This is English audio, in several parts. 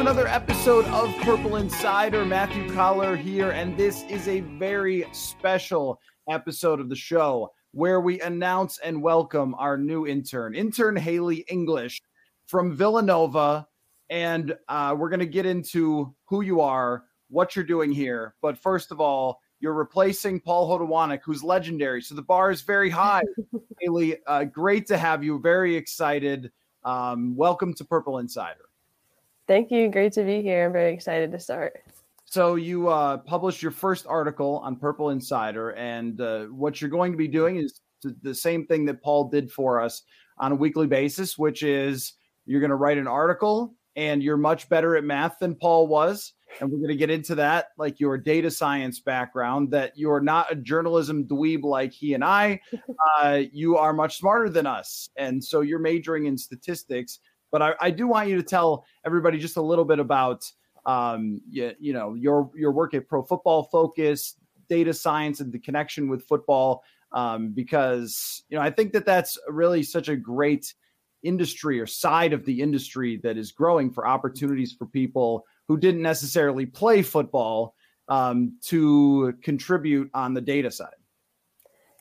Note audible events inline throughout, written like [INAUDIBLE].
To another episode of Purple Insider. Matthew Coller here, and this is a very special episode of the show where we announce and welcome our new intern, intern Haley English from Villanova. And uh, we're going to get into who you are, what you're doing here. But first of all, you're replacing Paul Hodowanic, who's legendary. So the bar is very high. [LAUGHS] Haley, uh, great to have you. Very excited. Um, welcome to Purple Insider. Thank you. Great to be here. I'm very excited to start. So you uh, published your first article on Purple Insider, and uh, what you're going to be doing is the same thing that Paul did for us on a weekly basis, which is you're going to write an article, and you're much better at math than Paul was, and we're going to get into that, like your data science background, that you're not a journalism dweeb like he and I. [LAUGHS] Uh, you are much smarter than us, and so you're majoring in statistics. But I, I do want you to tell everybody just a little bit about um, you, you know your your work at Pro Football Focus, data science, and the connection with football. Um, because you know I think that that's really such a great industry or side of the industry that is growing for opportunities for people who didn't necessarily play football um, to contribute on the data side.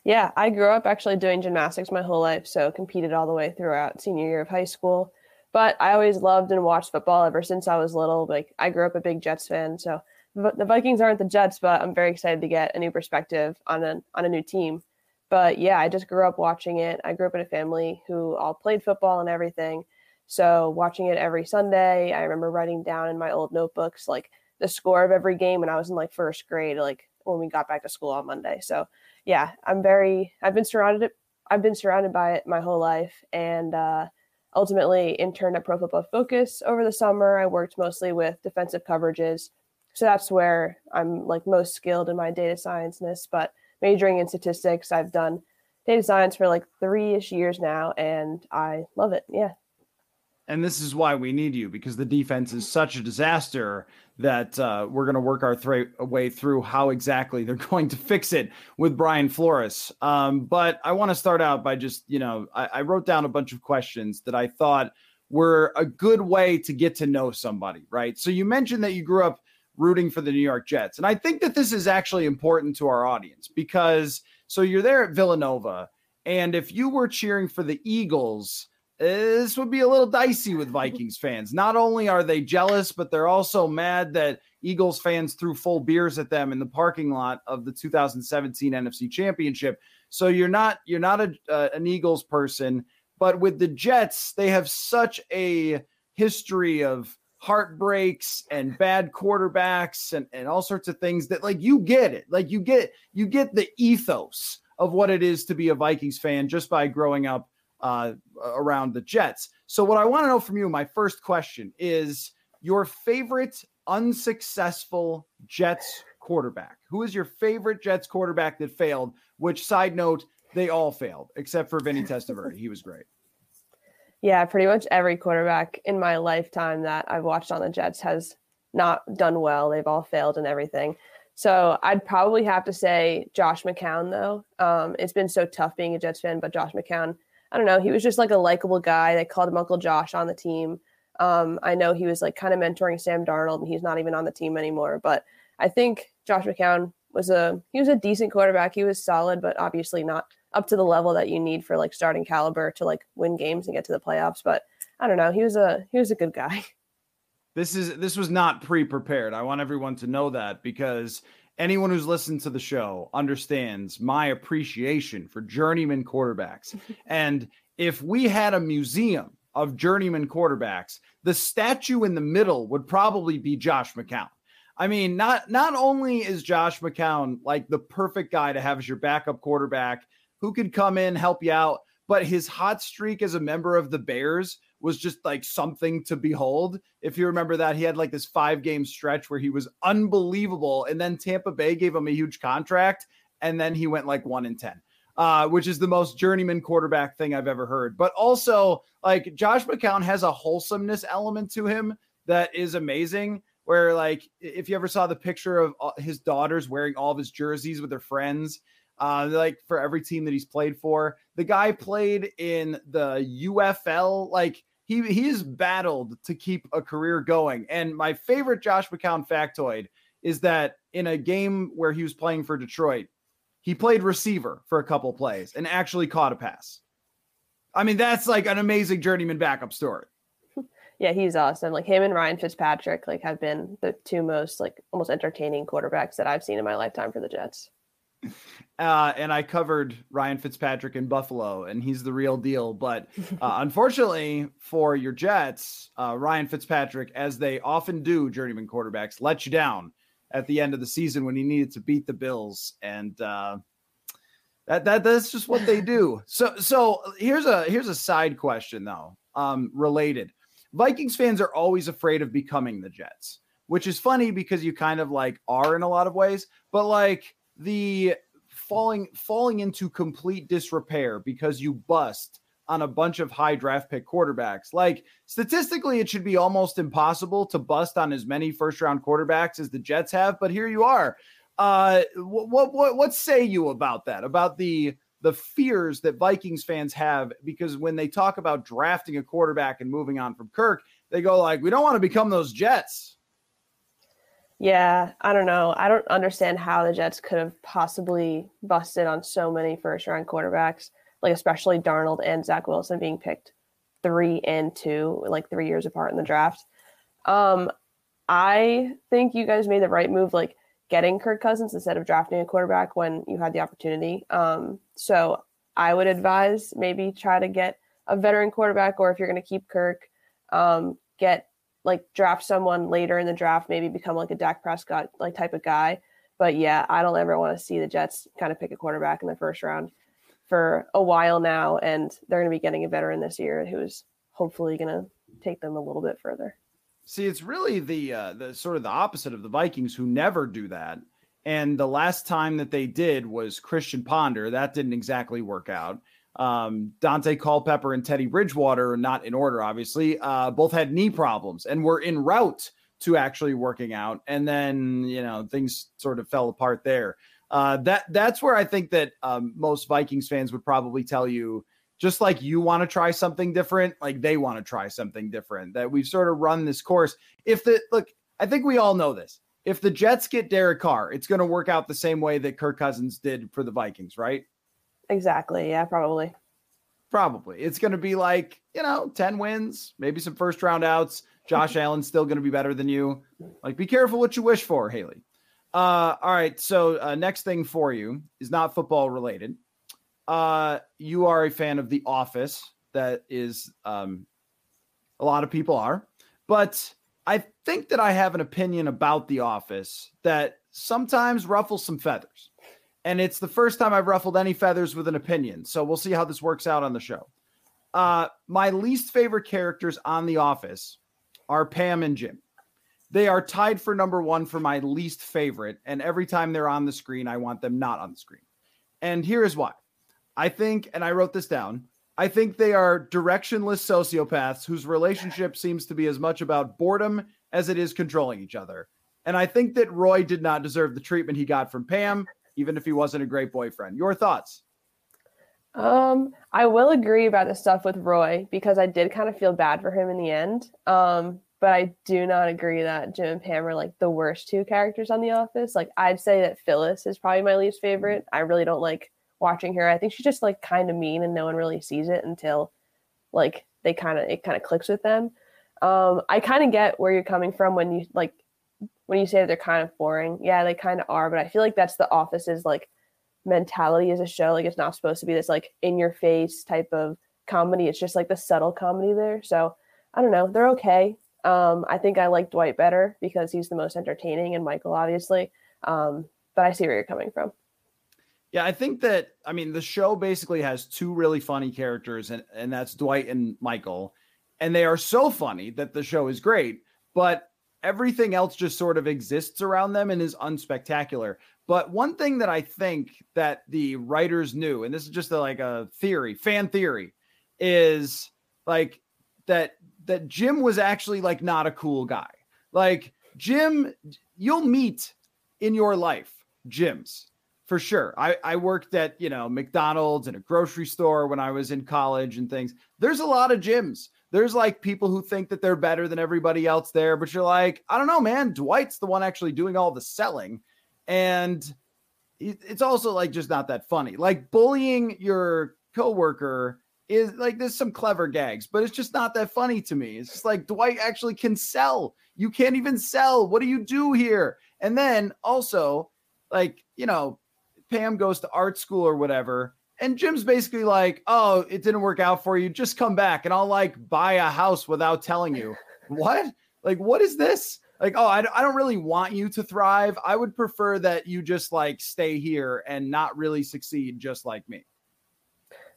Yeah, I grew up actually doing gymnastics my whole life, so competed all the way throughout senior year of high school. But I always loved and watched football ever since I was little. Like I grew up a big Jets fan, so the Vikings aren't the Jets, but I'm very excited to get a new perspective on a on a new team. But yeah, I just grew up watching it. I grew up in a family who all played football and everything. So watching it every Sunday, I remember writing down in my old notebooks like the score of every game when I was in like first grade, like when we got back to school on Monday. So yeah, I'm very I've been surrounded I've been surrounded by it my whole life and uh ultimately interned at Pro Football Focus over the summer. I worked mostly with defensive coverages. So that's where I'm like most skilled in my data science scienceness, but majoring in statistics, I've done data science for like three ish years now and I love it. Yeah and this is why we need you because the defense is such a disaster that uh, we're going to work our th- way through how exactly they're [LAUGHS] going to fix it with Brian Flores. Um, but I want to start out by just, you know, I, I wrote down a bunch of questions that I thought were a good way to get to know somebody, right? So you mentioned that you grew up rooting for the New York Jets. And I think that this is actually important to our audience because so you're there at Villanova. And if you were cheering for the Eagles, this would be a little dicey with [LAUGHS] Vikings fans. Not only are they jealous, but they're also mad that Eagles fans threw full beers at them in the parking lot of the 2017 NFC Championship. So you're not you're not a, uh, an Eagles person, but with the Jets, they have such a history of heartbreaks and bad quarterbacks and, and all sorts of things that like you get it. Like you get you get the ethos of what it is to be a Vikings fan just by growing up uh, around the Jets. So, what I want to know from you, my first question is your favorite unsuccessful Jets quarterback. Who is your favorite Jets quarterback that failed? Which, side note, they all failed except for Vinny Testaverde. He was great. Yeah, pretty much every quarterback in my lifetime that I've watched on the Jets has not done well. They've all failed and everything. So I'd probably have to say Josh McCown, though. Um, it's been so tough being a Jets fan, but Josh McCown I don't know. He was just like a likable guy. They called him Uncle Josh on the team. Um, I know he was like kind of mentoring Sam Darnold, and he's not even on the team anymore. But I think Josh McCown was a he was a decent quarterback. He was solid, but obviously not up to the level that you need for like starting caliber to like win games and get to the playoffs. But I don't know. He was a he was a good guy. This is this was not pre-prepared. I want everyone to know that because anyone who's listened to the show understands my appreciation for journeyman quarterbacks. [LAUGHS] and if we had a museum of journeyman quarterbacks, the statue in the middle would probably be Josh McCown. I mean, not not only is Josh McCown like the perfect guy to have as your backup quarterback who could come in, help you out, but his hot streak as a member of the Bears was just like something to behold. If you remember that, he had like this five game stretch where he was unbelievable. And then Tampa Bay gave him a huge contract. And then he went like one in 10. Uh, which is the most journeyman quarterback thing I've ever heard. But also, like Josh McCown has a wholesomeness element to him that is amazing. Where, like, if you ever saw the picture of uh, his daughters wearing all of his jerseys with their friends, uh, like for every team that he's played for, the guy played in the UFL. Like, he he has battled to keep a career going. And my favorite Josh McCown factoid is that in a game where he was playing for Detroit, he played receiver for a couple plays and actually caught a pass. I mean, that's like an amazing journeyman backup story. [LAUGHS] Yeah, he's awesome. Like him and Ryan Fitzpatrick, like have been the two most like almost entertaining quarterbacks that I've seen in my lifetime for the Jets. [LAUGHS] Uh, and I covered Ryan Fitzpatrick in Buffalo, and he's the real deal. But uh, [LAUGHS] unfortunately for your Jets, uh, Ryan Fitzpatrick, as they often do, journeyman quarterbacks, let you down at the end of the season when he needed to beat the Bills, and uh, that that that's just what they do. [LAUGHS] So so here's a here's a side question though, um, related. Vikings fans are always afraid of becoming the Jets, which is funny because you kind of like are in a lot of ways, but like the falling falling into complete disrepair because you bust on a bunch of high draft pick quarterbacks. Like statistically, it should be almost impossible to bust on as many first round quarterbacks as the Jets have, but here you are. Uh, what what what say you about that? About the the fears that Vikings fans have because when they talk about drafting a quarterback and moving on from Kirk, they go like, "We don't want to become those Jets." Yeah, I don't know. I don't understand how the Jets could have possibly busted on so many first round quarterbacks, like especially Darnold and Zach Wilson being picked three and two, like three years apart in the draft. Um, I think you guys made the right move, like getting Kirk Cousins instead of drafting a quarterback when you had the opportunity. Um, so I would advise maybe try to get a veteran quarterback, or if you're going to keep Kirk, um, get like draft someone later in the draft, maybe become like a Dak Prescott like type of guy. But yeah, I don't ever want to see the Jets kind of pick a quarterback in the first round for a while now, and they're going to be getting a veteran this year who's hopefully going to take them a little bit further. See, it's really the uh, the sort of the opposite of the Vikings who never do that. And the last time that they did was Christian Ponder. That didn't exactly work out. Um, Daunte Culpepper and Teddy Bridgewater, not in order, obviously, uh, both had knee problems and were en route to actually working out. And then, you know, things sort of fell apart there. Uh, that that's where I think that um, most Vikings fans would probably tell you, just like you want to try something different, like they want to try something different. That we've sort of run this course. If the look, I think we all know this. If the Jets get Derek Carr, it's going to work out the same way that Kirk Cousins did for the Vikings, right? Exactly. Yeah, probably. Probably. It's going to be like, you know, 10 wins, maybe some first round outs. Josh [LAUGHS] Allen's still going to be better than you. Like, be careful what you wish for, Haley. Uh, all right. So, uh, next thing for you is not football related. Uh, you are a fan of The Office. That is, um, a lot of people are. But I think that I have an opinion about The Office that sometimes ruffles some feathers and it's the first time I've ruffled any feathers with an opinion. So we'll see how this works out on the show. Uh, my least favorite characters on The Office are Pam and Jim. They are tied for number one for my least favorite. And every time they're on the screen, I want them not on the screen. And here is why. I think, and I wrote this down, I think they are directionless sociopaths whose relationship seems to be as much about boredom as it is controlling each other. And I think that Roy did not deserve the treatment he got from Pam even if he wasn't a great boyfriend. Your thoughts? Um, I will agree about the stuff with Roy because I did kind of feel bad for him in the end. Um, but I do not agree that Jim and Pam are like the worst two characters on The Office. Like I'd say that Phyllis is probably my least favorite. I really don't like watching her. I think she's just like kind of mean and no one really sees it until like they kind of it kind of clicks with them. Um, I kind of get where you're coming from when you like when you say they're kind of boring, yeah, they kind of are, but I feel like that's the office's like mentality as a show. Like it's not supposed to be this like in your face type of comedy. It's just like the subtle comedy there. So I don't know. They're okay. Um, I think I like Dwight better because he's the most entertaining and Michael obviously. Um, but I see where you're coming from. Yeah, I think that I mean the show basically has two really funny characters, and, and that's Dwight and Michael. And they are so funny that the show is great. But everything else just sort of exists around them and is unspectacular. But one thing that I think that the writers knew, and this is just a, like a theory, fan theory, is like that that Jim was actually like not a cool guy. Like Jim, you'll meet in your life Jims for sure. I, I worked at, you know, McDonald's and a grocery store when I was in college and things. There's a lot of Jims there's like people who think that they're better than everybody else there, but you're like, I don't know, man. Dwight's the one actually doing all the selling. And it's also like just not that funny. Like bullying your coworker is like there's some clever gags, but it's just not that funny to me. It's just like Dwight actually can sell. You can't even sell. What do you do here? And then also, like, you know, Pam goes to art school or whatever. And Jim's basically like, oh, it didn't work out for you. Just come back and I'll like buy a house without telling you. [LAUGHS] what? Like, what is this? Like, oh, I, I don't really want you to thrive. I would prefer that you just like stay here and not really succeed just like me.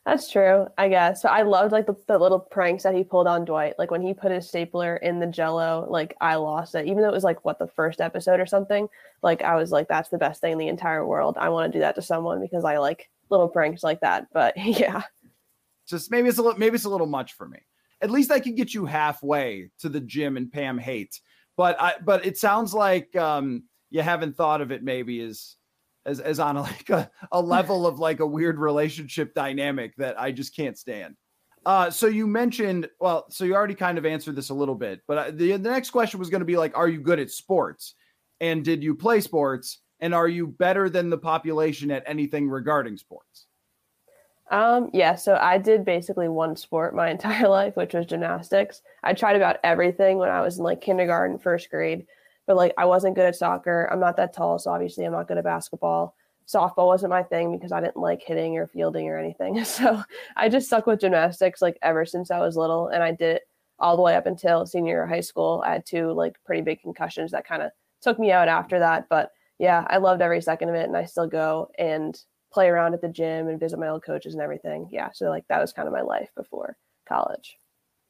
That's true, I guess. So I loved like the, the little pranks that he pulled on Dwight. Like when he put his stapler in the jello, like I lost it. Even though it was like what the first episode or something. Like I was like, that's the best thing in the entire world. I want to do that to someone because I like little pranks like that. But [LAUGHS] yeah. Just maybe it's a little maybe it's a little much for me. At least I can get you halfway to the Jim and Pam hate. But I but it sounds like um you haven't thought of it maybe as as as on [LAUGHS] like a, a level of like a weird relationship dynamic that I just can't stand. Uh, so you mentioned, well, so you already kind of answered this a little bit, but the, the next question was going to be like, are you good at sports? And did you play sports? And are you better than the population at anything regarding sports? Um, yeah, so I did basically one sport my [LAUGHS] entire life, which was gymnastics. I tried about everything when I was in like kindergarten, first grade but like I wasn't good at soccer. I'm not that tall, so obviously I'm not good at basketball. Softball wasn't my thing because I didn't like hitting or fielding or anything. [LAUGHS] So I just stuck with gymnastics like ever since I was little, and I did it all the way up until senior year of high school. I had two like pretty big concussions that kind of took me out after that. But yeah, I loved every second of it, and I still go and play around at the gym and visit my old coaches and everything. Yeah, so like that was kind of my life before college.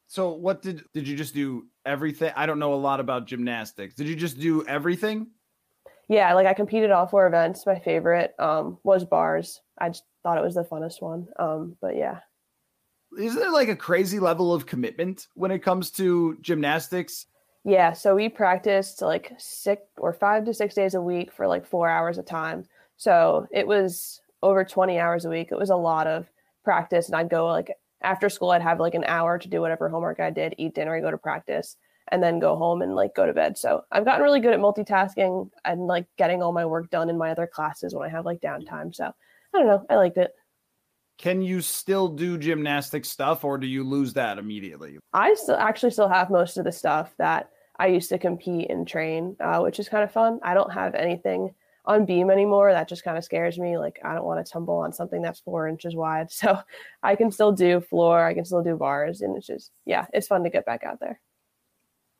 So what did did you just do everything? I don't know a lot about gymnastics. Did you just do everything? Yeah, like I competed all four events. My favorite um, was bars. I just thought it was the funnest one. Um, but yeah. Is there like a crazy level of commitment when it comes to gymnastics? Yeah, so we practiced like six or five to six days a week for like four hours a time. So it was over 20 hours a week. It was a lot of practice. And I'd go like after school i'd have like an hour to do whatever homework i did eat dinner go to practice and then go home and like go to bed so i've gotten really good at multitasking and like getting all my work done in my other classes when i have like downtime so i don't know i liked it can you still do gymnastic stuff or do you lose that immediately i still actually still have most of the stuff that i used to compete and train uh, which is kind of fun i don't have anything on beam anymore. That just kind of scares me. Like I don't want to tumble on something that's four inches wide. [LAUGHS] So I can still do floor, I can still do bars, and it's just yeah, it's fun to get back out there.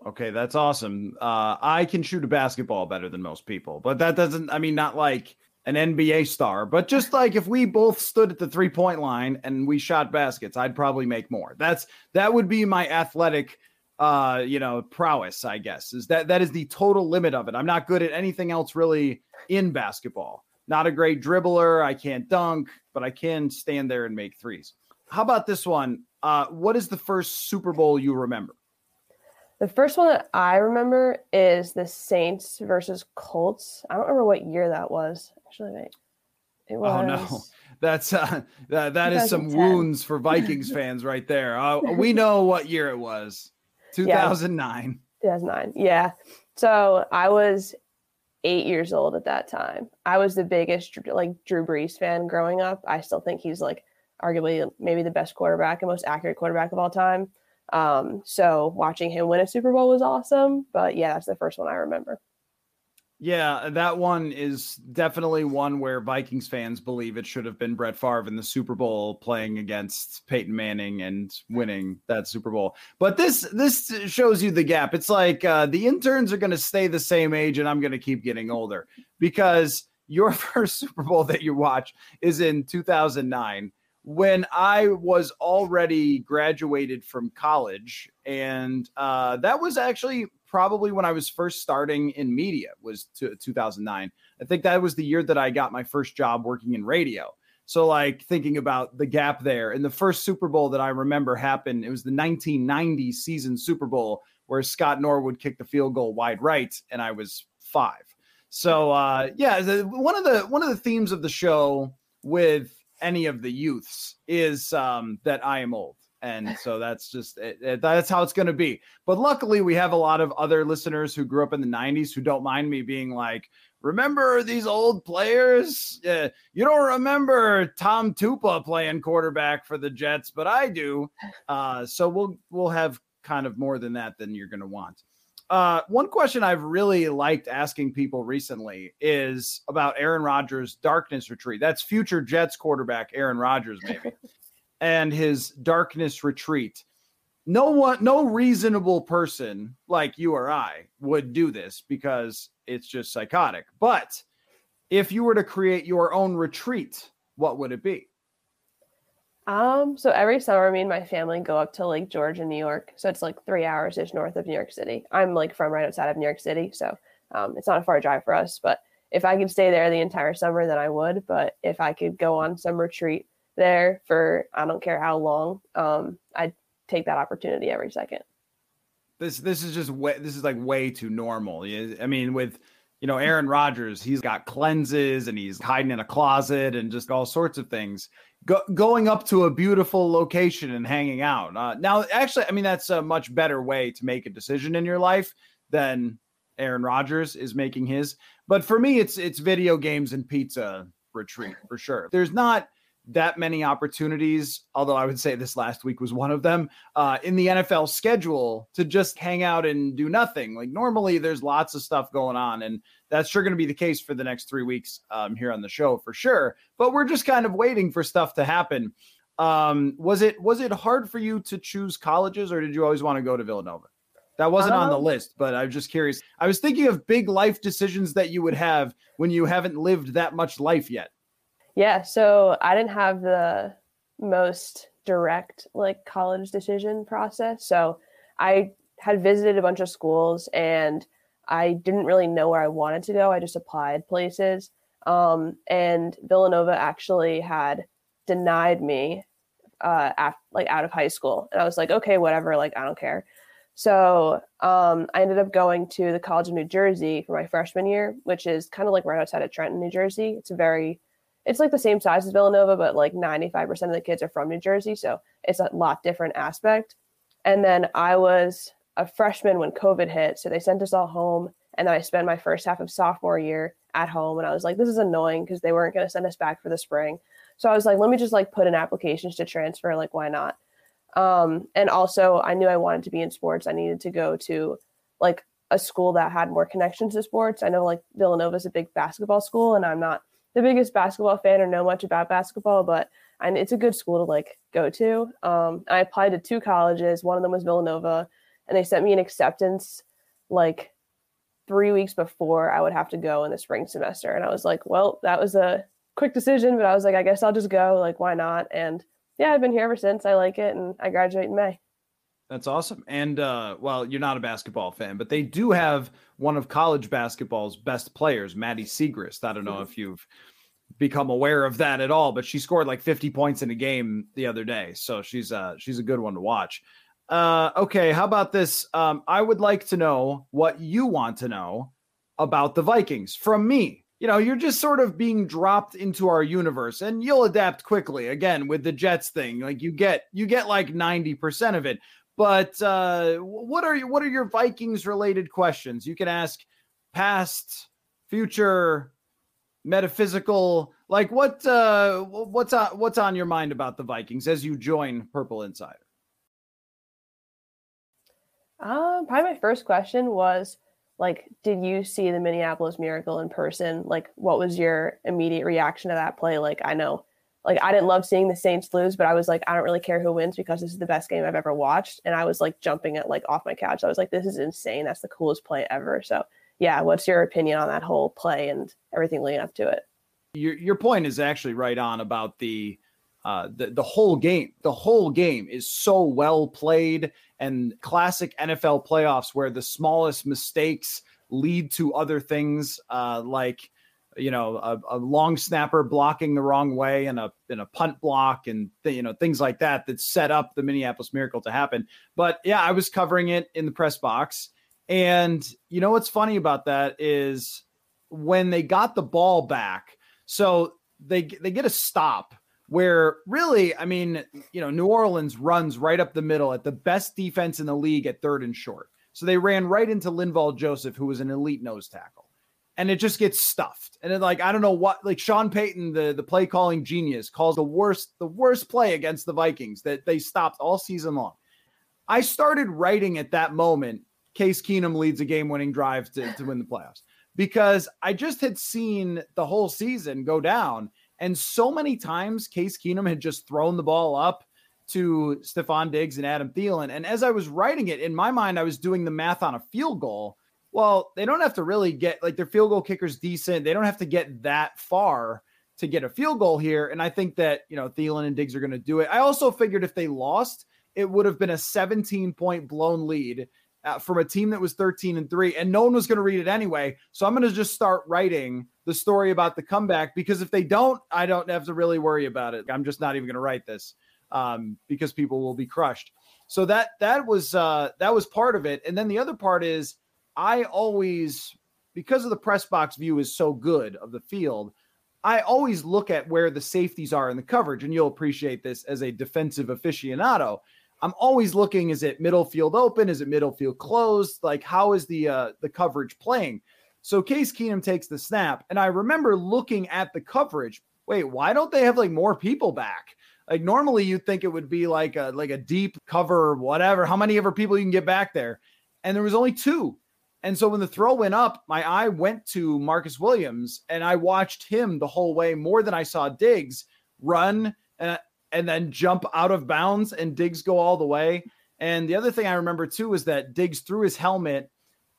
Okay, that's awesome. Uh, I can shoot a basketball better than most people, but that doesn't. I mean, not like an NBA star, but just like if we both stood at the three point line and we shot baskets, I'd probably make more. That's that would be my athletic uh you know prowess i guess is that that is the total limit of it. I'm not good at anything else really in basketball. Not a great dribbler i can't dunk but i can stand there and make threes. How about this one? Uh what is the first super bowl you remember? The first one that i remember is the saints versus colts. I don't remember what year that was actually wait it was oh no [LAUGHS] that's uh that, that is some wounds for vikings [LAUGHS] fans right there uh, we know what year it was 2009. [LAUGHS] Yeah, 2009. Yeah. So I was eight years old at that time. I was the biggest like Drew Brees fan growing up. I still think he's like arguably maybe the best quarterback and most accurate quarterback of all time. Um, so watching him win a Super Bowl was awesome. But yeah, that's the first one I remember. Yeah, that one is definitely one where Vikings fans believe it should have been Brett Favre in the Super Bowl playing against Peyton Manning and winning that Super Bowl. But this this shows you the gap. It's like uh, the interns are going to stay the same age, and I'm going to keep getting older because your [LAUGHS] first Super Bowl that you watch is in 2009 when I was already graduated from college, and uh, that was actually probably when I was first starting in media was 2009. I think that was the year that I got my first job working in radio. So like thinking about the gap there and the first Super Bowl that I remember happened, it was the 1990 season Super Bowl where Scott Norwood kicked the field goal wide right and I was 5. So uh yeah, the, one of the one of the themes of the show with any of the youths is um that I am old And so that's just it, it, that's how it's going to be. But luckily, we have a lot of other listeners who grew up in the 90s who don't mind me being like, remember these old players? Yeah, you don't remember Tom Tupa playing quarterback for the Jets, but I do. Uh, so we'll we'll have kind of more than that than you're going to want. Uh, one question I've really liked asking people recently is about Aaron Rodgers' darkness retreat. That's future Jets quarterback Aaron Rodgers, maybe, [LAUGHS] and his darkness retreat. No one, no reasonable person like you or I would do this because it's just psychotic. But if you were to create your own retreat, what would it be? Um, so every summer, me and my family go up to Lake George in New York. So it's like three hours ish north of New York City. I'm like from right outside of New York City, so um, it's not a far drive for us. But if I could stay there the entire summer, then I would. But if I could go on some retreat there for I don't care how long, um, I'd take that opportunity every second. This this is just way this is like way too normal. I mean, with you know Aaron Rodgers, he's got cleanses and he's hiding in a closet and just all sorts of things go, going up to a beautiful location and hanging out. Uh, now, actually, I mean that's a much better way to make a decision in your life than Aaron Rodgers is making his. But for me, it's it's video games and pizza retreat for sure. There's not that many opportunities, although I would say this last week was one of them, uh, in the NFL schedule to just hang out and do nothing. Like normally, there's lots of stuff going on, and that's sure going to be the case for the next three weeks um, here on the show for sure. But we're just kind of waiting for stuff to happen. Um, was it was it hard for you to choose colleges, or did you always want to go to Villanova? That wasn't on the um, list, but I was just curious. I was thinking of big life decisions that you would have when you haven't lived that much life yet. Yeah, so I didn't have the most direct like college decision process. So I had visited a bunch of schools and I didn't really know where I wanted to go. I just applied places. Um, and Villanova actually had denied me uh, af- like out of high school. And I was like, okay, whatever, like I don't care. So um, I ended up going to the College of New Jersey for my freshman year, which is kind of like right outside of Trenton, New Jersey. It's a very it's like the same size as Villanova, but like 95% of the kids are from New Jersey. So it's a lot different aspect. And then I was a freshman when COVID hit. So they sent us all home. And then I spent my first half of sophomore year at home. And I was like, this is annoying because they weren't going to send us back for the spring. So I was like, let me just like put in applications to transfer. Like, why not? Um, and also, I knew I wanted to be in sports. I needed to go to like a school that had more connections to sports. I know like Villanova is a big basketball school, and I'm not the biggest basketball fan or know much about basketball, but and it's a good school to like go to. Um, I applied to two colleges. One of them was Villanova, and they sent me an acceptance like three weeks before I would have to go in the spring semester. And I was like, well, that was a quick decision, but I was like, I guess I'll just go. Like, why not? And yeah, I've been here ever since. I like it, and I graduate in May. That's awesome. And uh, well, you're not a basketball fan, but they do have one of college basketball's best players, Maddy Siegrist. I don't know mm-hmm. if you've become aware of that at all, but she scored like 50 points in a game the other day. So she's uh she's a good one to watch. Uh okay, how about this? Um, I would like to know what you want to know about the Vikings from me. You know, you're just sort of being dropped into our universe and you'll adapt quickly. Again, with the Jets thing, like you get you get like 90% of it. But uh, what are what are your Vikings related questions? You can ask past, future, metaphysical. Like what uh, what's on what's on your mind about the Vikings as you join Purple Insider? Um, probably my first question was like, did you see the Minneapolis Miracle in person? Like, what was your immediate reaction to that play? Like, I know like I didn't love seeing the Saints lose, but I was like, I don't really care who wins because this is the best game I've ever watched. And I was like jumping at like off my couch. I was like, this is insane. That's the coolest play ever. So yeah, what's your opinion on that whole play and everything leading up to it? Your your point is actually right on about the uh, the the whole game. The whole game is so well played and classic NFL playoffs where the smallest mistakes lead to other things uh, like you know a, a, long snapper blocking the wrong way and a in a punt block and th- you know things like that that set up the Minneapolis Miracle to happen. But yeah, I was covering it in the press box, and you know what's funny about that is when they got the ball back, so they they get a stop where really, I mean, you know, New Orleans runs right up the middle at the best defense in the league at third and short. So they ran right into Linval Joseph, who was an elite nose tackle. And it just gets stuffed. And then like, I don't know what, like Sean Payton, the, the play calling genius, calls the worst, the worst play against the Vikings that they stopped all season long. I started writing at that moment, Case Keenum leads a game winning drive to, to win the playoffs because I just had seen the whole season go down. And so many times Case Keenum had just thrown the ball up to Stefon Diggs and Adam Thielen. And as I was writing it, in my mind, I was doing the math on a field goal. Well, they don't have to really get like their field goal kicker's decent. They don't have to get that far to get a field goal here. And I think that, you know, Thielen and Diggs are going to do it. I also figured if they lost, it would have been a 17 point blown lead uh, from a team that was 13 and 3 and no one was going to read it anyway so i'm going to just start writing the story about the comeback because if they don't i don't have to really worry about it i'm just not even going to write this um, because people will be crushed so that that was uh, that was part of it and then the other part is i always because of the press box view is so good of the field I always look at where the safeties are in the coverage, and you'll appreciate this as a defensive aficionado. I'm always looking: is it middle field open? Is it middle field closed? Like how is the uh, the coverage playing? So Case Keenum takes the snap, and I remember looking at the coverage. Wait, why don't they have like more people back? Like normally you'd think it would be like a like a deep cover, or whatever. How many ever people you can get back there? And there was only two. And so when the throw went up, my eye went to Marcus Williams, and I watched him the whole way more than I saw Diggs run. And and then jump out of bounds and Diggs go all the way. And the other thing I remember too is that Diggs threw his helmet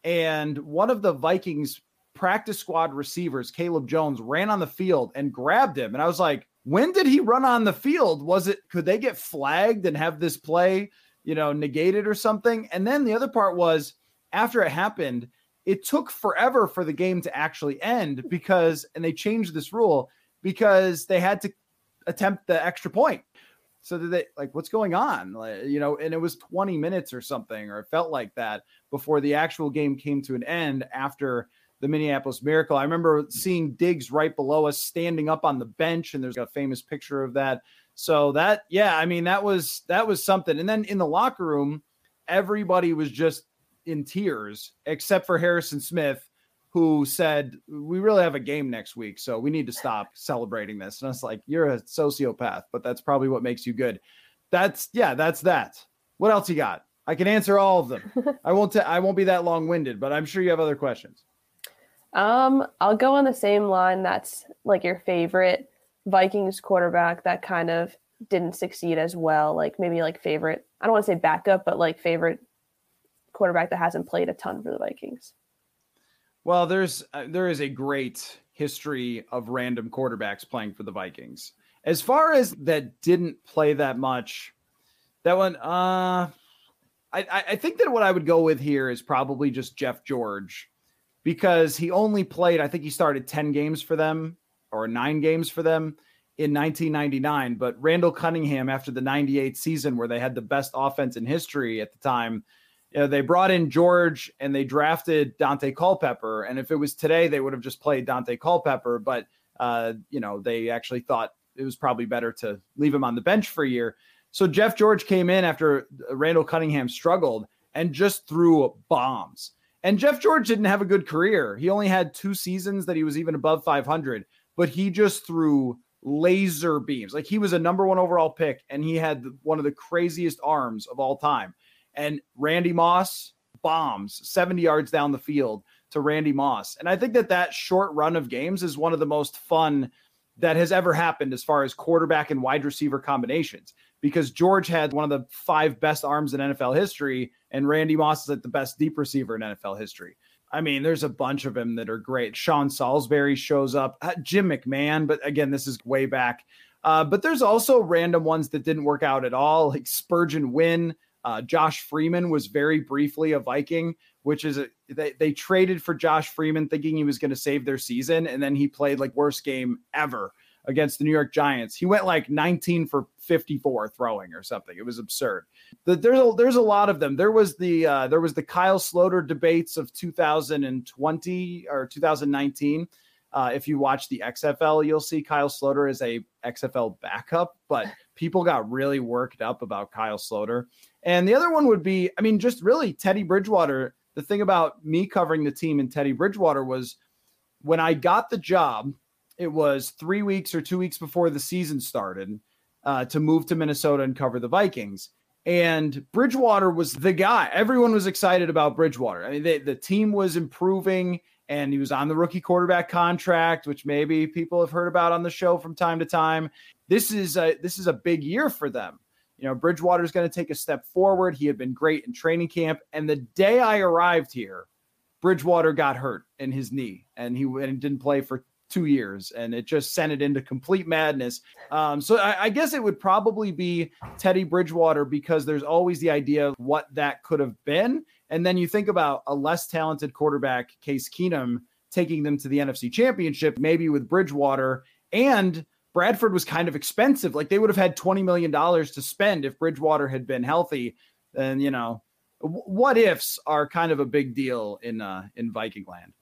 and one of the Vikings practice squad receivers, Caleb Jones, ran on the field and grabbed him. And I was like, when did he run on the field? Was it could they get flagged and have this play, you know, negated or something? And then the other part was after it happened, it took forever for the game to actually end because and they changed this rule because they had to attempt the extra point. So that they like what's going on? Like, you know, and it was 20 minutes or something, or it felt like that before the actual game came to an end after the Minneapolis Miracle. I remember seeing Diggs right below us standing up on the bench, and there's a famous picture of that. So that, yeah, I mean, that was that was something. And then in the locker room, everybody was just in tears, except for Harrison Smith, who said, We really have a game next week, so we need to stop celebrating this. And I was like, You're a sociopath, but that's probably what makes you good. That's yeah, that's that. What else you got? I can answer all of them. [LAUGHS] I won't t- I won't be that long-winded, but I'm sure you have other questions. Um, I'll go on the same line that's like your favorite Vikings quarterback that kind of didn't succeed as well. Like maybe like favorite, I don't want to say backup, but like favorite quarterback that hasn't played a ton for the Vikings. Well, there's uh, there is a great history of random quarterbacks playing for the Vikings. As far as that didn't play that much, that one, uh, I, I think that what I would go with here is probably just Jeff George because he only played, I think he started 10 games for them or nine games for them in 1999. But Randall Cunningham, after the 98 season where they had the best offense in history at the time, you know, they brought in George and they drafted Daunte Culpepper. And if it was today, they would have just played Daunte Culpepper. But, uh, you know, they actually thought it was probably better to leave him on the bench for a year. So Jeff George came in after Randall Cunningham struggled and just threw bombs. And Jeff George didn't have a good career. He only had two seasons that he was even above 500, but he just threw laser beams. Like he was a number one overall pick and he had one of the craziest arms of all time and Randy Moss bombs 70 yards down the field to Randy Moss. And I think that that short run of games is one of the most fun that has ever happened as far as quarterback and wide receiver combinations because George had one of the five best arms in NFL history and Randy Moss is at the best deep receiver in NFL history. I mean, there's a bunch of them that are great. Sean Salisbury shows up, uh, Jim McMahon, but again, this is way back. Uh, but there's also random ones that didn't work out at all, like Spurgeon Wynn, uh, Josh Freeman was very briefly a Viking, which is a, they, they traded for Josh Freeman thinking he was going to save their season. And then he played like worst game ever against the New York Giants. He went like 19 for 54 throwing or something. It was absurd. The, there's a, there's a lot of them. There was the uh, there was the Kyle Sloter debates of 2020 or 2019. Uh, if you watch the XFL, you'll see Kyle Sloter is a XFL backup, but [LAUGHS] people got really worked up about Kyle Sloter. And the other one would be, I mean, just really Teddy Bridgewater. The thing about me covering the team and Teddy Bridgewater was when I got the job, it was three weeks or two weeks before the season started uh, to move to Minnesota and cover the Vikings. And Bridgewater was the guy. Everyone was excited about Bridgewater. I mean, they, the team was improving and he was on the rookie quarterback contract, which maybe people have heard about on the show from time to time. This is a this is a big year for them. You know, Bridgewater's going to take a step forward. He had been great in training camp, and the day I arrived here, Bridgewater got hurt in his knee, and he and didn't play for two years, and it just sent it into complete madness. Um, so I, I guess it would probably be Teddy Bridgewater because there's always the idea of what that could have been and then you think about a less talented quarterback, Case Keenum, taking them to the NFC Championship, maybe with Bridgewater. And Bradford was kind of expensive. Like they would have had $20 million to spend if Bridgewater had been healthy. And, you know, what ifs are kind of a big deal in uh, in Viking land.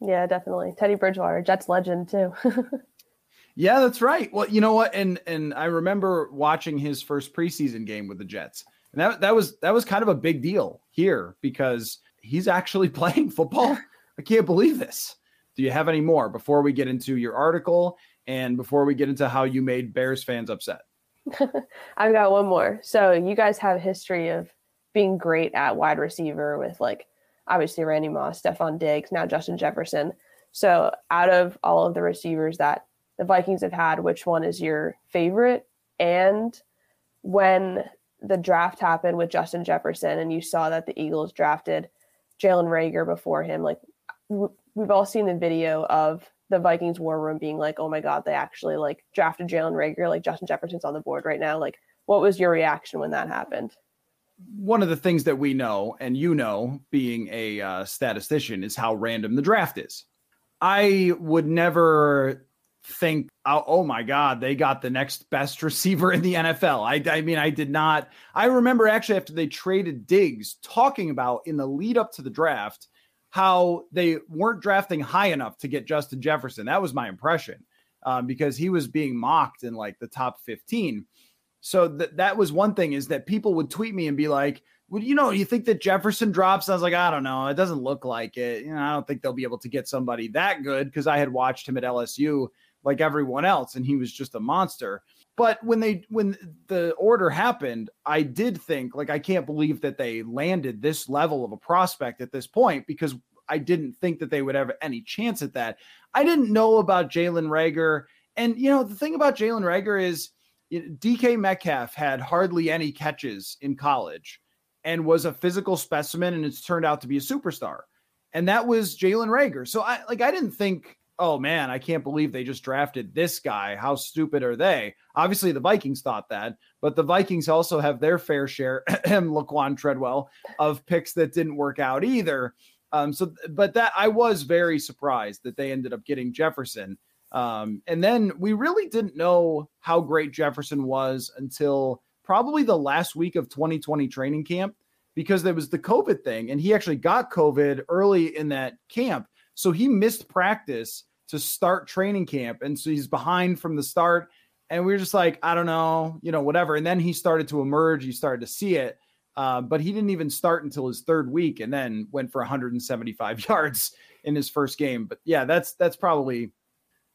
Yeah, definitely. Teddy Bridgewater, Jets legend too. [LAUGHS] yeah, that's right. Well, you know what? And and I remember watching his first preseason game with the Jets. And that, that was that was kind of a big deal here because he's actually [LAUGHS] playing football. I can't believe this. Do you have any more before we get into your article and before we get into how you made Bears fans upset? [LAUGHS] I've got one more. So you guys have a history of being great at wide receiver with like obviously Randy Moss, Stefon Diggs, now Justin Jefferson. So out of all of the receivers that the Vikings have had, which one is your favorite? And when the draft happened with Justin Jefferson and you saw that the Eagles drafted Jalen Reagor before him, like we've all seen the video of the Vikings war room being like, oh my God, they actually like drafted Jalen Reagor, like Justin Jefferson's on the board right now. Like, what was your reaction when that happened? One of the things that we know, and you know, being a uh, statistician, is how random the draft is. I would never think, oh, oh, my God, they got the next best [LAUGHS] receiver in the NFL. I, I mean, I did not. I remember actually after they traded Diggs talking about in the lead up to the draft how they weren't drafting high enough to get Justin Jefferson. That was my impression um, because he was being mocked in like the top 15. So th- that was one thing is that people would tweet me and be like, well, you know, you think that Jefferson drops? I was like, I don't know. It doesn't look like it. You know, I don't think they'll be able to get somebody that good because I had watched him at LSU like everyone else and he was just a monster but when they when the order happened i did think like i can't believe that they landed this level of a prospect at this point because i didn't think that they would have any chance at that. I didn't know about jalen Reagor, and you know the thing about jalen Reagor is dk metcalf had hardly any catches in college and was a physical specimen and it's turned out to be a superstar. And that was jalen Reagor. so i like i didn't think oh man, I can't believe they just drafted this guy. How stupid are they? Obviously, the Vikings thought that, but the Vikings also have their fair share, [CLEARS THROAT] Laquan Treadwell, of picks that didn't work out either. Um, so, but that I was very surprised that they ended up getting Jefferson. Um, and then we really didn't know how great Jefferson was until probably the last week of 2020 training camp because there was the COVID thing, and he actually got COVID early in that camp. So he missed practice to start training camp. And so he's behind from the start. And we are just like, I don't know, you know, whatever. And then he started to emerge. You started to see it. Uh, but he didn't even start until his third week and then went for 175 [LAUGHS] yards in his first game. But yeah, that's that's probably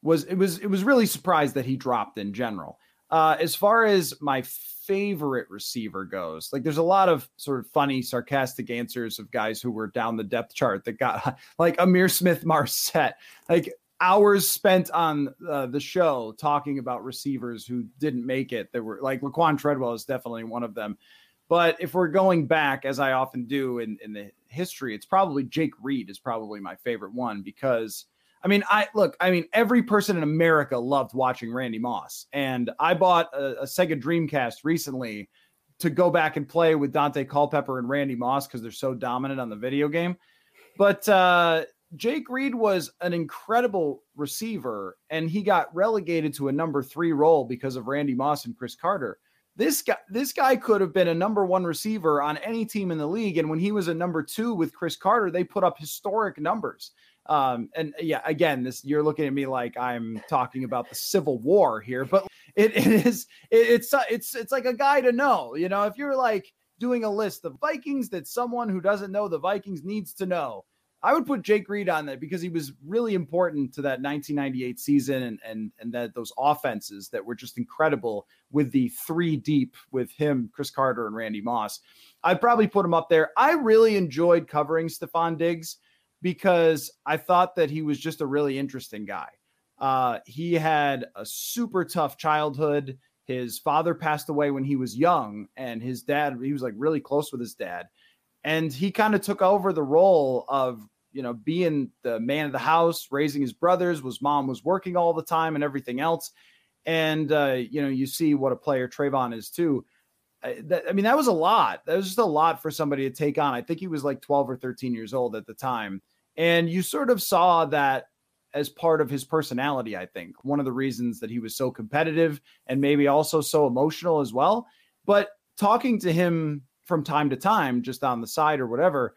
was it was it was really surprised that he dropped in general. Uh, as far as my favorite receiver goes, like there's a lot of sort of funny, sarcastic answers of guys who were down the depth chart that got [LAUGHS] like Ihmir Smith-Marsette. Like hours spent on uh, the show talking about receivers who didn't make it. There were like Laquan Treadwell is definitely one of them. But if we're going back, as I often do in, in the history, it's probably Jake Reed is probably my favorite one because I mean, I look, I mean, every person in America loved watching Randy Moss. And I bought a, a Sega Dreamcast recently to go back and play with Daunte Culpepper and Randy Moss because they're so dominant on the video game. But uh, Jake Reed was an incredible receiver, and he got relegated to a number three role because of Randy Moss and Cris Carter. This guy, this guy could have been a number one receiver on any team in the league. And when he was a number two with Cris Carter, they put up historic numbers. Um, and yeah, again, this you're looking at me like I'm talking about the Civil War here, but it, it is it, it's it's it's like a guy to know. You know, if you're like doing a list of Vikings that someone who doesn't know the Vikings needs to know, I would put Jake Reed on that because he was really important to that 1998 season and and and that those offenses that were just incredible with the three deep with him, Cris Carter, and Randy Moss. I'd probably put him up there. I really enjoyed covering Stefon Diggs because I thought that he was just a really interesting guy. Uh, he had a super tough childhood. His father passed away when he was young, and his dad, he was like really close with his dad. And he kind of took over the role of, you know, being the man of the house, raising his brothers, was mom was working all the time and everything else. And, uh, you know, you see what a player Trevon is too. I, that, I mean, that was a lot. That was just a lot for somebody to take on. I think he was like 12 or 13 years old at the time and you sort of saw that as part of his personality, I think. One of the reasons that he was so competitive and maybe also so emotional as well. But talking to him from time to time, just on the side or whatever,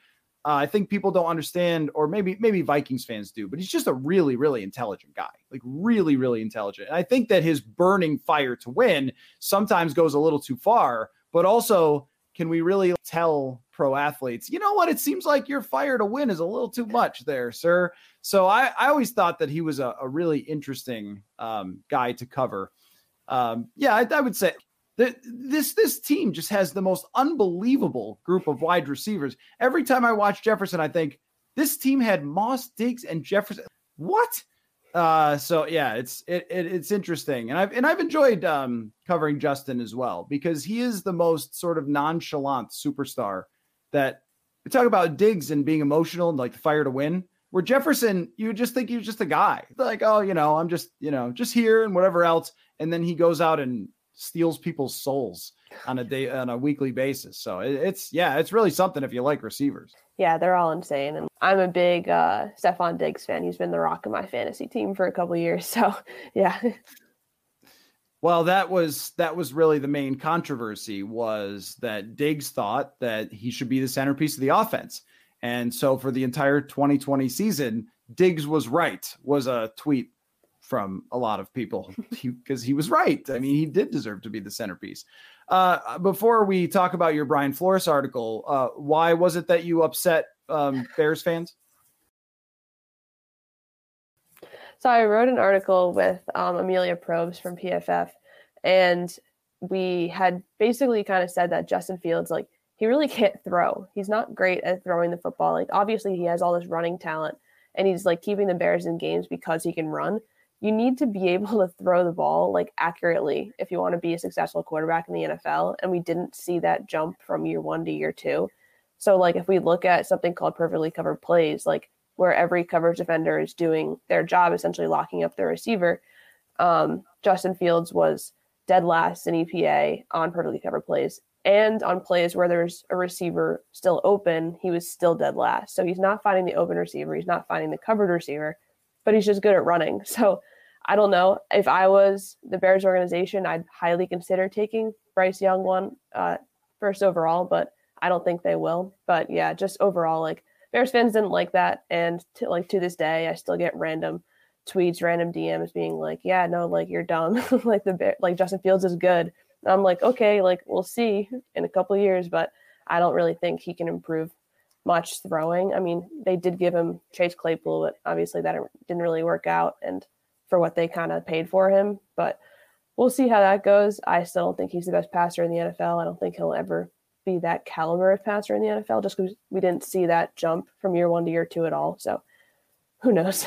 uh, I think people don't understand, or maybe maybe Vikings fans do, but he's just a really, really intelligent guy, like really, really intelligent. And I think that his burning fire to win sometimes goes a little too far, but also can we really tell pro athletes, you know what? It seems like your fire to win is a little too much there, sir. So I, I always thought that he was a, a really interesting um, guy to cover. Um, yeah, I, I would say this this team just has the most unbelievable group of wide receivers. Every time I watch Jefferson, I think this team had Moss, Diggs, and Jefferson. What? Uh, so yeah, it's it, it, it's interesting, and I've and I've enjoyed um, covering Justin as well because he is the most sort of nonchalant superstar that we talk about Diggs and being emotional and like the fire to win. Where Jefferson, you just think he's just a guy, like oh, you know, I'm just you know just here and whatever else, and then he goes out and steals people's souls on a [LAUGHS] day on a weekly basis. So it, it's yeah, it's really something if you like receivers. Yeah, they're all insane, and I'm a big uh, Stefon Diggs fan. He's been the rock of my fantasy team for a couple years. [LAUGHS] So yeah. Well, that was that was really the main controversy was that Diggs thought that he should be the centerpiece of the offense. And so for the entire 2020 season, Diggs was right was a tweet from a lot of people because [LAUGHS] he, he, was right. I mean, he did deserve to be the centerpiece. Uh, before we talk about your Brian Flores article, uh, why was it that you upset um, Bears fans? So I wrote an article with um, Amelia Probes from PFF, and we had basically kind of said that Justin Fields, like, he really can't throw. He's not great at throwing the football. Like, obviously, he has all this running talent, and he's like keeping the Bears in games because he can run you need to be able to throw the ball like accurately if you want to be a successful quarterback in the NFL. And we didn't see that jump from year one to year two. So, like, if we look at something called perfectly covered plays, like where every coverage defender is doing their job, essentially locking up the receiver, um, Justin Fields was dead last in EPA on perfectly covered plays. And on plays where there's a receiver still open, he was still dead last. So he's not finding the open receiver, he's not finding the covered receiver but he's just good at running. [LAUGHS] So I don't know. If I was the Bears organization, I'd highly consider taking Bryce Young one uh, first overall, but I don't think they will. But yeah, just overall, like Bears fans didn't like that, and to, like to this day, I still get random tweets, random DMs being like, "Yeah, no, like you're dumb. [LAUGHS] like the Bear, like Justin Fields is good." And I'm like, okay, like we'll see in a couple years, but I don't really think he can improve much throwing. I mean, they did give him Chase Claypool, but obviously that didn't really work out and for what they kind of paid for him. But we'll see how that goes. I still don't think he's the best passer in the NFL. I don't think he'll ever be that caliber of passer in the NFL just because we didn't see that jump from year one to year two at all. So who knows?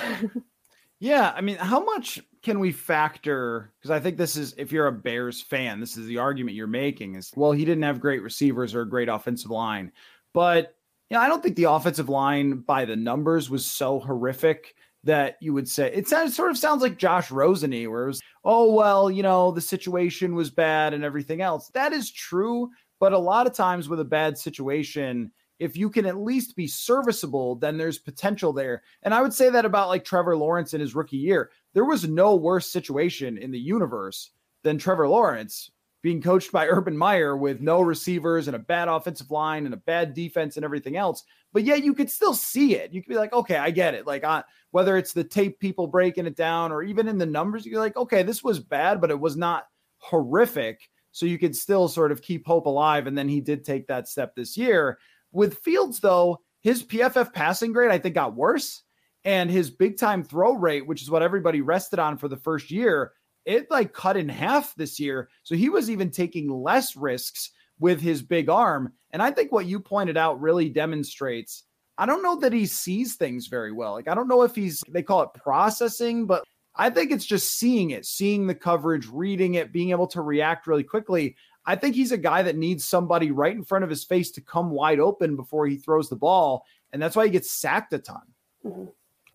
[LAUGHS] yeah. I mean, how much can we factor? Because I think this is, if you're a Bears fan, this is the argument you're making is, well, he didn't have great receivers or a great offensive line. But you know, I don't think the offensive line by the numbers was so horrific that you would say it sounds sort of sounds like Josh Roseny, where it was, oh well, you know, the situation was bad and everything else. That is true, but a lot of times with a bad situation, if you can at least be serviceable, then there's potential there. And I would say that about like Trevor Lawrence in his rookie year. There was no worse situation in the universe than Trevor Lawrence being coached by Urban Meyer with no receivers and a bad offensive line and a bad defense and everything else. But yeah, you could still see it. You could be like, okay, I get it. Like, uh, whether it's the tape people breaking it down or even in the numbers, you're like, okay, this was bad, but it was not horrific. So you could still sort of keep hope alive. And then he did take that step this year. With Fields, though, his PFF passing grade, I think, got worse. And his big time throw rate, which is what everybody rested on for the first year, it like cut in half this year. So he was even taking less risks with his big arm. And I think what you pointed out really demonstrates I don't know that he sees things very well. Like, I don't know if he's, they call it processing, but I think it's just seeing it, seeing the coverage, reading it, being able to react really quickly. I think he's a guy that needs somebody right in front of his face to come wide open before he throws the ball. And that's why he gets sacked a ton. Mm-hmm.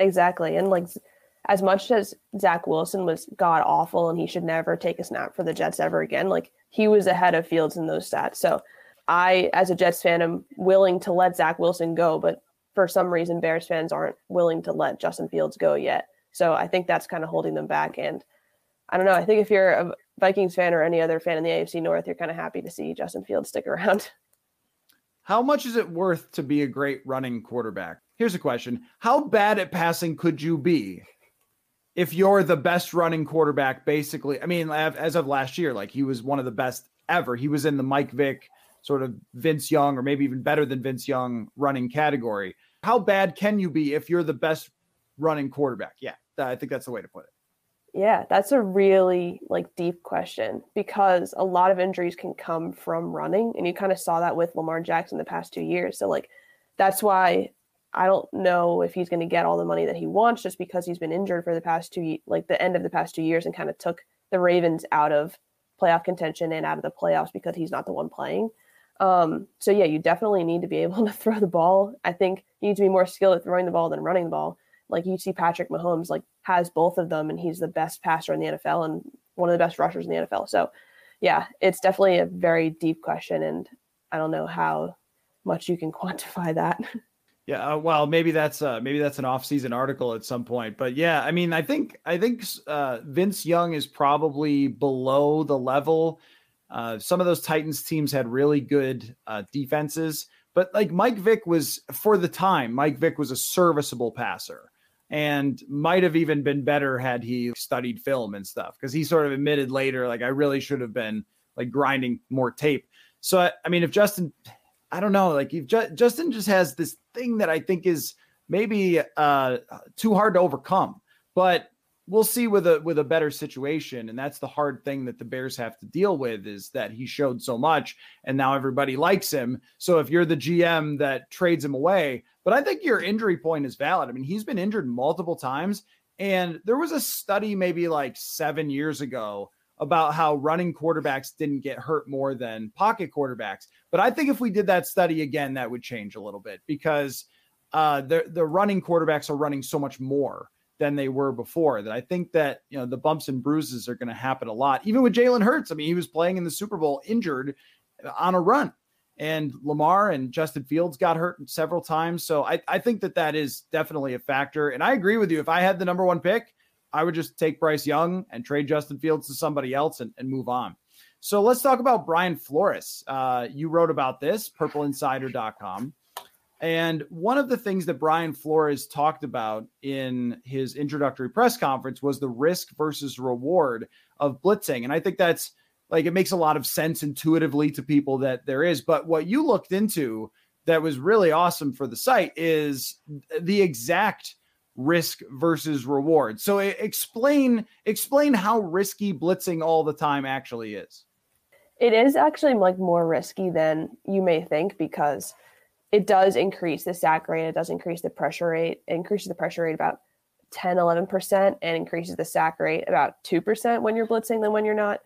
Exactly. And like, as much as Zach Wilson was god awful and he should never take a snap for the Jets ever again, like he was ahead of Fields in those stats. So I, as a Jets fan, am willing to let Zach Wilson go, but for some reason, Bears fans aren't willing to let Justin Fields go yet. So I think that's kind of holding them back. And I don't know. I think if you're a Vikings fan or any other fan in the AFC North, you're kind of happy to see Justin Fields stick around. [LAUGHS] How much is it worth to be a great running quarterback? Here's a question How bad at passing could you be if you're the best running quarterback, basically, I mean, as of last year, like he was one of the best ever. He was in the Mike Vick sort of Vince Young, or maybe even better than Vince Young running category. How bad can you be if you're the best running quarterback? Yeah, I think that's the way to put it. Yeah, that's a really like deep question because a lot of injuries can come from running, and you kind of saw that with Lamar Jackson the past two years. So like, that's why I don't know if he's going to get all the money that he wants just because he's been injured for the past two, like the end of the past two years, and kind of took the Ravens out of playoff contention and out of the playoffs because he's not the one playing. Um, so yeah, you definitely need to be [LAUGHS] able to throw the ball. I think you need to be more skilled at throwing the ball than running the ball. Like you see Patrick Mahomes like has both of them, and he's the best passer in the NFL and one of the best rushers in the NFL. So yeah, it's definitely a very deep question, and I don't know how much you can [LAUGHS] quantify that. Yeah, uh, well, maybe that's uh, maybe that's an off-season article at some point, but yeah, I mean, I think I think uh, Vince Young is probably below the level. Uh, some of those Titans teams had really good uh, defenses, but like Mike Vick was for the time, Mike Vick was a serviceable passer and might have even been better had he studied film and stuff because he sort of admitted later, like I really should have been like grinding more tape. So I, I mean, if Justin I don't know. Like if Ju- Justin just has this thing that I think is maybe uh, too hard to overcome, but we'll see with a with a better situation. And that's the hard thing that the Bears have to deal with is that he showed so much, and now everybody likes him. So if you're the GM that trades him away, but I think your injury point is valid. I mean, he's been injured multiple times, and there was a study maybe like seven years ago about how running quarterbacks didn't get hurt more than pocket quarterbacks. But I think if we did that study again, that would change a little bit because uh, the the running quarterbacks are running so much more than they were before. That I think that you know the bumps and bruises are going to happen a lot. Even with Jalen Hurts, I mean, he was playing in the Super Bowl injured on a run, and Lamar and Justin Fields got hurt several times. So I I think that that is definitely a factor. And I agree with you. If I had the number one pick, I would just take Bryce Young and trade Justin Fields to somebody else and, and move on. So let's talk about Brian Flores. Uh, you wrote about this, purpleinsider.com. And one of the things that Brian Flores talked about in his introductory press conference was the risk versus reward of blitzing. And I think that's like it makes a lot of sense intuitively to people that there is. But what you looked into that was really awesome for the site is the exact risk versus reward. So explain explain how risky blitzing all the time actually is. It is actually like more risky than you may think because it does increase the sack rate, it does increase the pressure rate, it increases the pressure rate about 10 11% and increases the sack rate about 2% when you're blitzing than when you're not.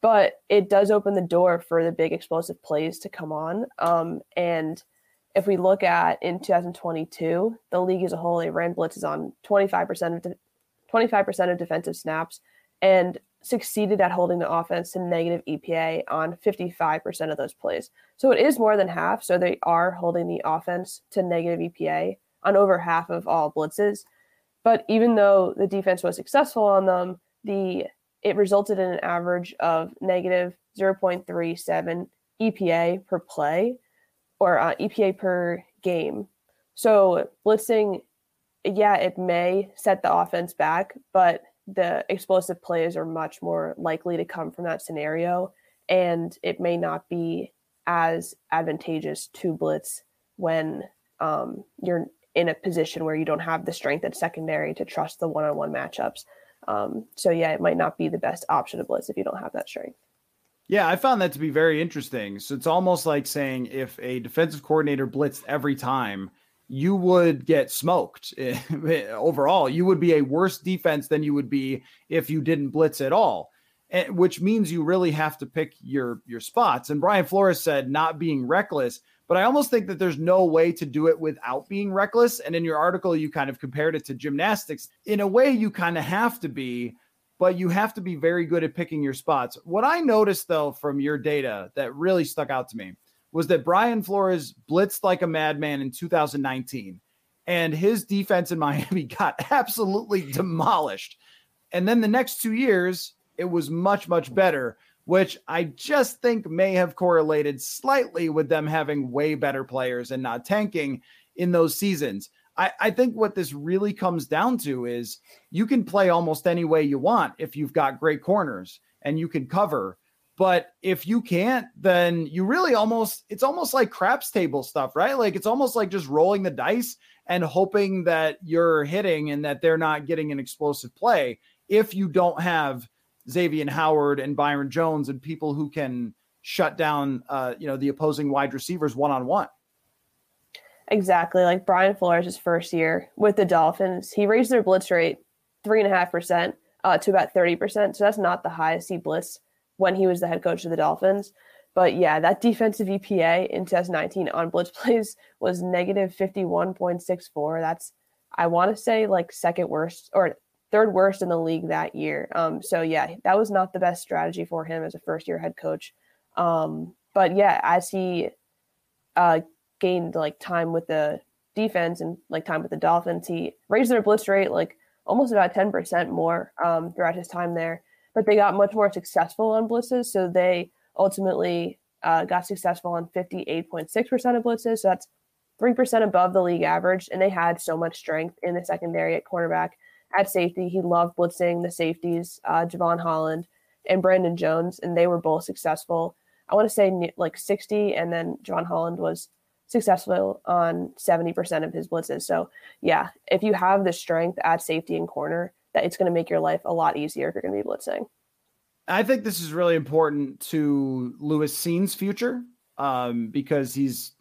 But it does open the door for the big explosive plays to come on. Um, and if we look at in 2022, the league as a whole, they ran blitzes on 25% of de- 25% of defensive snaps and succeeded at holding the offense to negative EPA on 55% of those plays. So it is more than half. So they are holding the offense to negative EPA on over half of all blitzes. But even though the defense was successful on them, the it resulted in an average of negative 0.37 EPA per play or uh, EPA per game. So blitzing, yeah, it may set the offense back, but the explosive plays are much more likely to come from that scenario. And it may not be as advantageous to blitz when um, you're in a position where you don't have the strength at secondary to trust the one on one matchups. Um, so, yeah, it might not be the best option to blitz if you don't have that strength. Yeah, I found that to be very interesting. So it's almost like saying if a defensive coordinator blitzed every time, you would get smoked [LAUGHS] overall. You would be a worse defense than you would be if you didn't blitz at all. And, which means you really have to pick your your spots. And Brian Flores said not being reckless, but I almost think that there's no way to do it without being reckless. And in your article, you kind of compared it to gymnastics. In a way, you kind of have to be but you have to be very good at picking your spots. What I noticed though from your data that really stuck out to me was that Brian Flores blitzed like a madman in 2019 and his defense in [LAUGHS] Miami got absolutely demolished. And then the next 2 years it was much much better, which I just think may have correlated slightly with them having way better players and not tanking in those seasons. I, I think what this really comes down to is you can play almost any way you want if you've got great corners and you can cover. But if you can't, then you really almost, it's almost like craps table stuff, right? Like it's almost like just rolling the dice and hoping that you're hitting and that they're not getting an explosive play if you don't have Xavier Howard and Byron Jones and people who can shut down, uh, you know, the opposing wide receivers one on one. Exactly. Like Brian Flores' first year with the Dolphins, he raised their blitz rate three and a half percent uh, to about 30%. So that's not the highest he blitzed when he was the head coach of the Dolphins. But yeah, that defensive EPA in 2019 on blitz [LAUGHS] plays was negative 51.64. That's, I want to say, like second worst or third worst in the league that year. Um, so yeah, that was not the best strategy for him as a first year head coach. Um, but yeah, as he uh, gained like time with the defense and like time with the Dolphins. He raised their blitz rate like almost about 10% more um, throughout his time there. But they got much more successful on blitzes. So they ultimately uh, got successful on 58.6% of blitzes. So that's 3% above the league average. And they had so much strength in the secondary at cornerback. At safety, he loved blitzing the safeties, uh, Jevon Holland and Brandon Jones, and they were both successful. I want to say like 60, and then Jevon Holland was successful on 70% of his blitzes. So, yeah, if you have the strength at safety and corner, that it's going to make your life a lot easier if you're going to be blitzing. I think this is really important to Lewis Cine's future um, because he's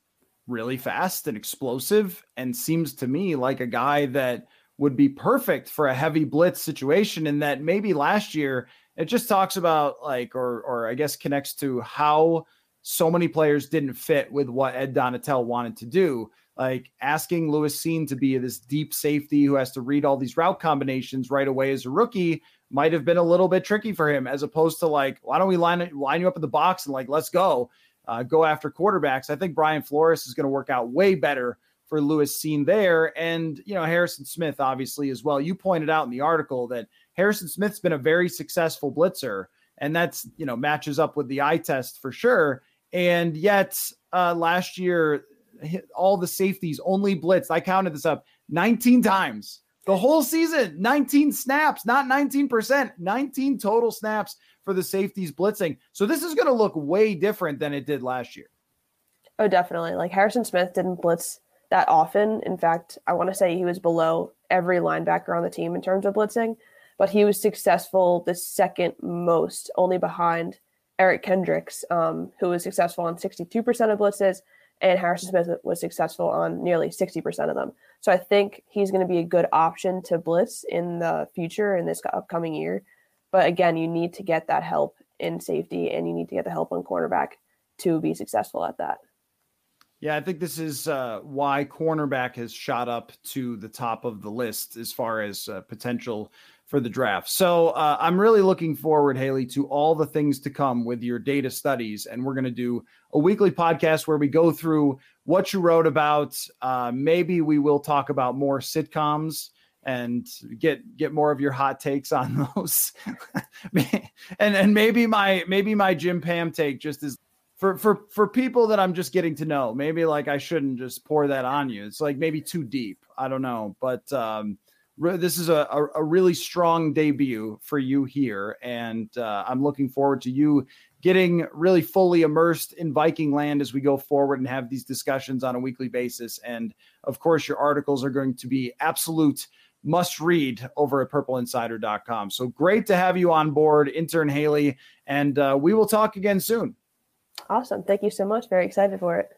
really fast and explosive and seems to me like a guy that would be perfect for a heavy blitz situation. And that maybe last year it just talks about like, or or I guess connects to how so many players didn't fit with what Ed Donatell wanted to do. Like asking Lewis Cine to be this deep safety who has to read all these route combinations right away as a rookie might have been a little bit tricky for him, as opposed to like, why don't we line line you up in the box and like let's go, uh, go after quarterbacks. I think Brian Flores is going to work out way better for Lewis Cine there, and you know Harrison Smith obviously as well. You pointed out in the article that Harrison Smith's been a very successful blitzer, and that's you know matches up with the eye test for sure. And yet, uh, last year, all the safeties only blitzed. I counted this up 19 times the whole season, 19 snaps, not 19%, 19 total snaps for the safeties blitzing. So this is going to look way different than it did last year. Oh, definitely. Like Harrison Smith didn't blitz that often. In fact, I want to say he was below every linebacker on the team in terms of blitzing, but he was successful the second most, only behind Eric Kendricks, um, who was successful on 62% of blitzes, and Harrison Smith was successful on nearly 60% of them. So I think he's going to be a good option to blitz in the future in this upcoming year. But again, you need to get that help in safety and you need to get the help on cornerback to be successful at that. Yeah, I think this is uh, why cornerback has shot up to the top of the list as far as uh, potential for the draft. So uh, I'm really looking forward, Haley, to all the things to come with your data studies. And we're going to do a weekly podcast where we go through what you wrote about. Uh, maybe we will talk about more sitcoms and get get more of your hot takes on [LAUGHS] those. and and maybe my maybe my Jim Pam take just is for for for people that I'm just getting to know. Maybe like I shouldn't just pour that on you. It's like maybe too deep. I don't know, but um, this is a, a, a really strong debut for you here, and uh, I'm looking forward to you getting really fully immersed in Viking land as we go forward and have these discussions on a weekly basis. And of course, your articles are going to be absolute must read over at purpleinsider.com. So great to have you on board, intern Haley, and uh, we will talk again soon. Awesome. Thank you so much. Very excited for it.